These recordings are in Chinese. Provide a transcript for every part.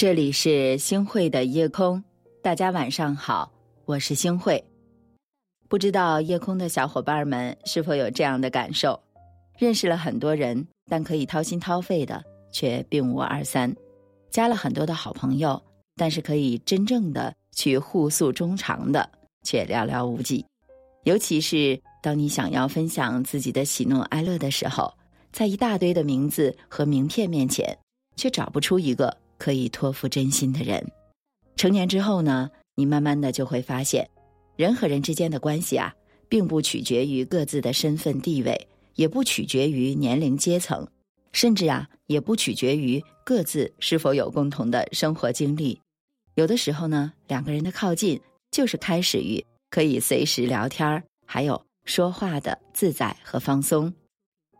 这里是星汇的夜空，大家晚上好，我是星汇。不知道夜空的小伙伴们是否有这样的感受？认识了很多人，但可以掏心掏肺的却并无二三；加了很多的好朋友，但是可以真正的去互诉衷肠的却寥寥无几。尤其是当你想要分享自己的喜怒哀乐的时候，在一大堆的名字和名片面前，却找不出一个。可以托付真心的人，成年之后呢，你慢慢的就会发现，人和人之间的关系啊，并不取决于各自的身份地位，也不取决于年龄阶层，甚至啊，也不取决于各自是否有共同的生活经历。有的时候呢，两个人的靠近，就是开始于可以随时聊天还有说话的自在和放松；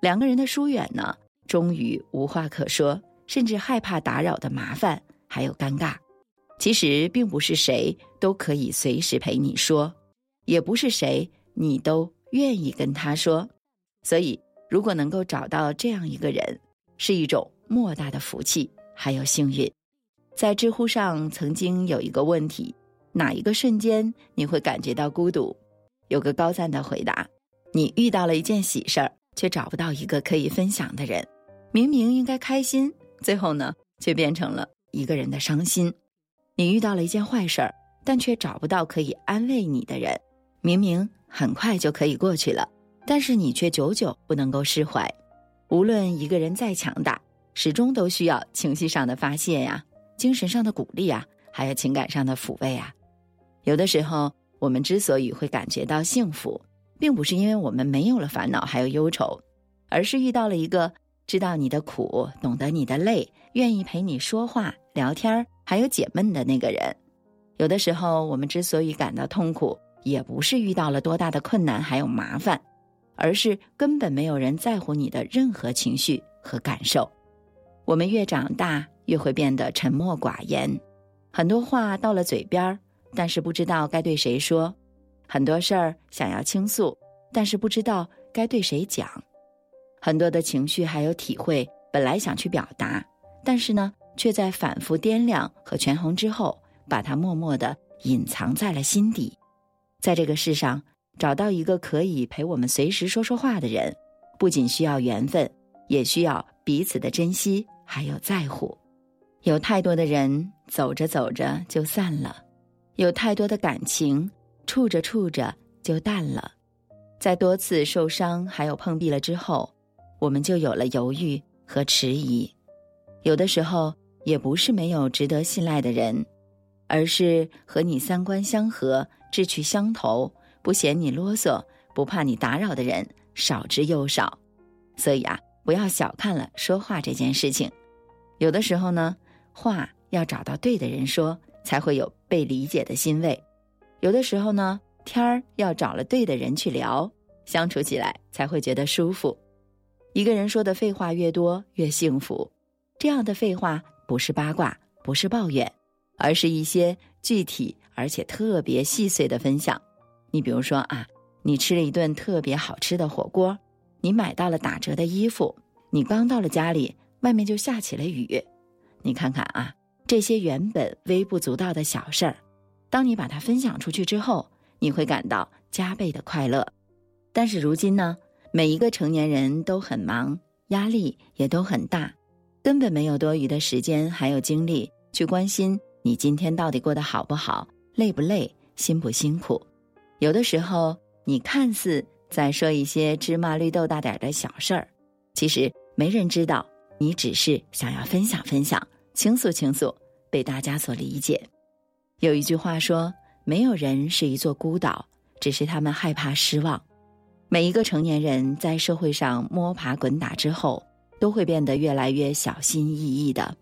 两个人的疏远呢，终于无话可说。甚至害怕打扰的麻烦，还有尴尬。其实并不是谁都可以随时陪你说，也不是谁你都愿意跟他说。所以，如果能够找到这样一个人，是一种莫大的福气，还有幸运。在知乎上曾经有一个问题：哪一个瞬间你会感觉到孤独？有个高赞的回答：你遇到了一件喜事儿，却找不到一个可以分享的人。明明应该开心。最后呢，却变成了一个人的伤心。你遇到了一件坏事儿，但却找不到可以安慰你的人。明明很快就可以过去了，但是你却久久不能够释怀。无论一个人再强大，始终都需要情绪上的发泄呀，精神上的鼓励啊，还有情感上的抚慰啊。有的时候，我们之所以会感觉到幸福，并不是因为我们没有了烦恼还有忧愁，而是遇到了一个。知道你的苦，懂得你的累，愿意陪你说话、聊天还有解闷的那个人。有的时候，我们之所以感到痛苦，也不是遇到了多大的困难还有麻烦，而是根本没有人在乎你的任何情绪和感受。我们越长大，越会变得沉默寡言，很多话到了嘴边，但是不知道该对谁说；很多事儿想要倾诉，但是不知道该对谁讲。很多的情绪还有体会，本来想去表达，但是呢，却在反复掂量和权衡之后，把它默默的隐藏在了心底。在这个世上，找到一个可以陪我们随时说说话的人，不仅需要缘分，也需要彼此的珍惜还有在乎。有太多的人走着走着就散了，有太多的感情处着处着就淡了，在多次受伤还有碰壁了之后。我们就有了犹豫和迟疑，有的时候也不是没有值得信赖的人，而是和你三观相合、志趣相投、不嫌你啰嗦、不怕你打扰的人少之又少。所以啊，不要小看了说话这件事情。有的时候呢，话要找到对的人说，才会有被理解的欣慰；有的时候呢，天儿要找了对的人去聊，相处起来才会觉得舒服。一个人说的废话越多越幸福，这样的废话不是八卦，不是抱怨，而是一些具体而且特别细碎的分享。你比如说啊，你吃了一顿特别好吃的火锅，你买到了打折的衣服，你刚到了家里，外面就下起了雨。你看看啊，这些原本微不足道的小事儿，当你把它分享出去之后，你会感到加倍的快乐。但是如今呢？每一个成年人都很忙，压力也都很大，根本没有多余的时间还有精力去关心你今天到底过得好不好、累不累、辛不辛苦。有的时候，你看似在说一些芝麻绿豆大点的小事儿，其实没人知道，你只是想要分享分享、倾诉倾诉，被大家所理解。有一句话说：“没有人是一座孤岛，只是他们害怕失望。”每一个成年人在社会上摸爬滚打之后，都会变得越来越小心翼翼的。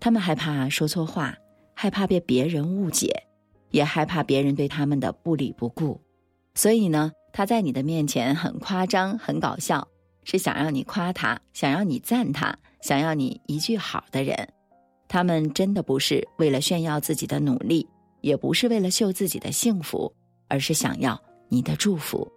他们害怕说错话，害怕被别人误解，也害怕别人对他们的不理不顾。所以呢，他在你的面前很夸张、很搞笑，是想让你夸他，想要你赞他，想要你一句好的人。他们真的不是为了炫耀自己的努力，也不是为了秀自己的幸福，而是想要你的祝福。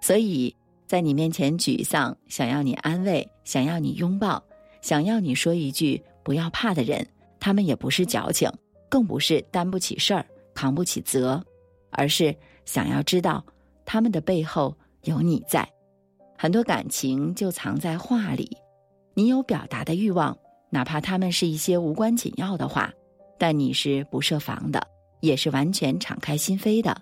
所以，在你面前沮丧，想要你安慰，想要你拥抱，想要你说一句“不要怕”的人，他。们也不是矫情，更不是担不起事儿、扛不起责，而是想要知道他们的背后有你在。很多感情就藏在话里，你有表达的欲望，哪怕他们是一些无关紧要的话，但你是不设防的，也是完全敞开心扉的。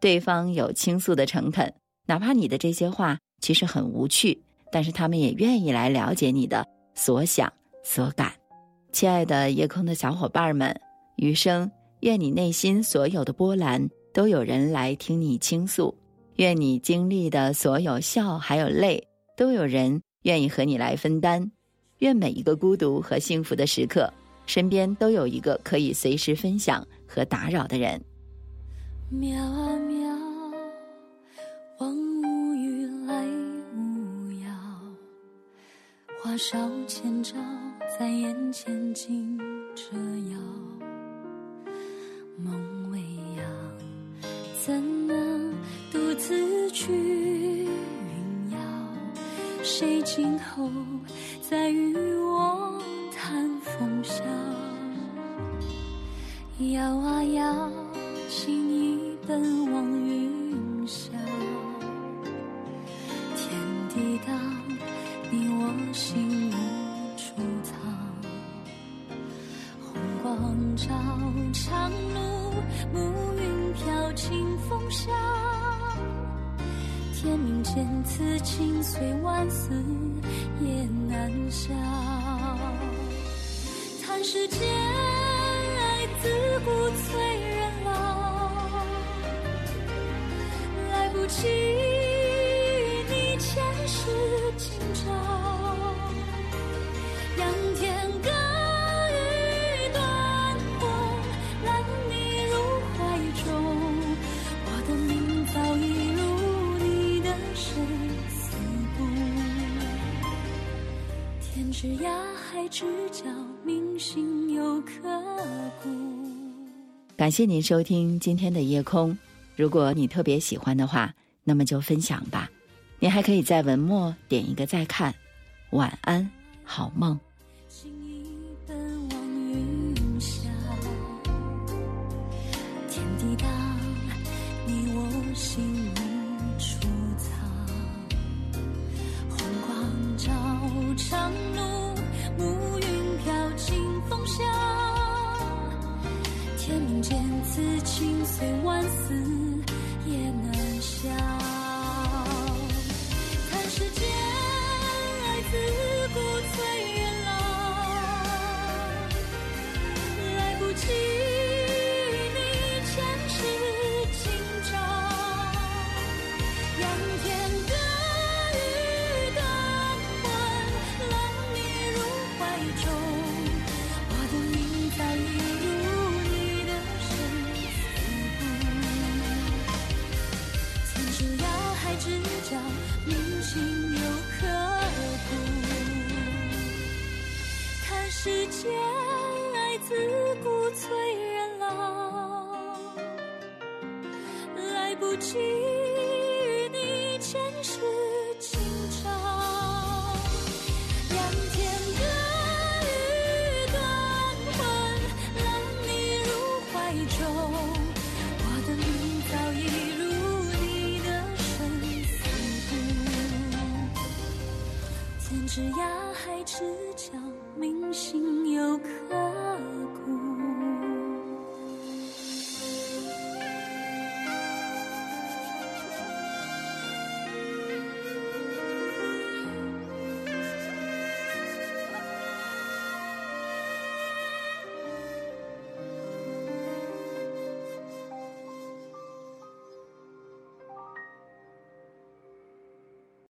对方有倾诉的诚恳，哪怕你的这些话其实很无趣，但是他们也愿意来了解你的所想所感。亲爱的夜空的小伙伴们，余生愿你内心所有的波澜都有人来听你倾诉，愿你经历的所有笑还有泪都有人愿意和你来分担，愿每一个孤独和幸福的时刻，身边都有一个可以随时分享和打扰的人。喵啊渺，花梢千招在眼前惊蛰摇。梦未央，怎能独自去云摇？谁今后再与我谈风萧？摇啊摇，心意。奔往心无处藏。红光照长路，暮云飘清风香。天明见此情随万死也难消。叹世间爱自古催人。老，来不及海之角，铭心又刻骨。感谢您收听今天的夜空。如果你特别喜欢的话，那么就分享吧。您还可以在文末点一个再看。晚安，好梦。此情虽万死。不及与你前世今朝。仰天歌语断魂，揽你入怀中。我的命早已入你的生死簿，天之涯，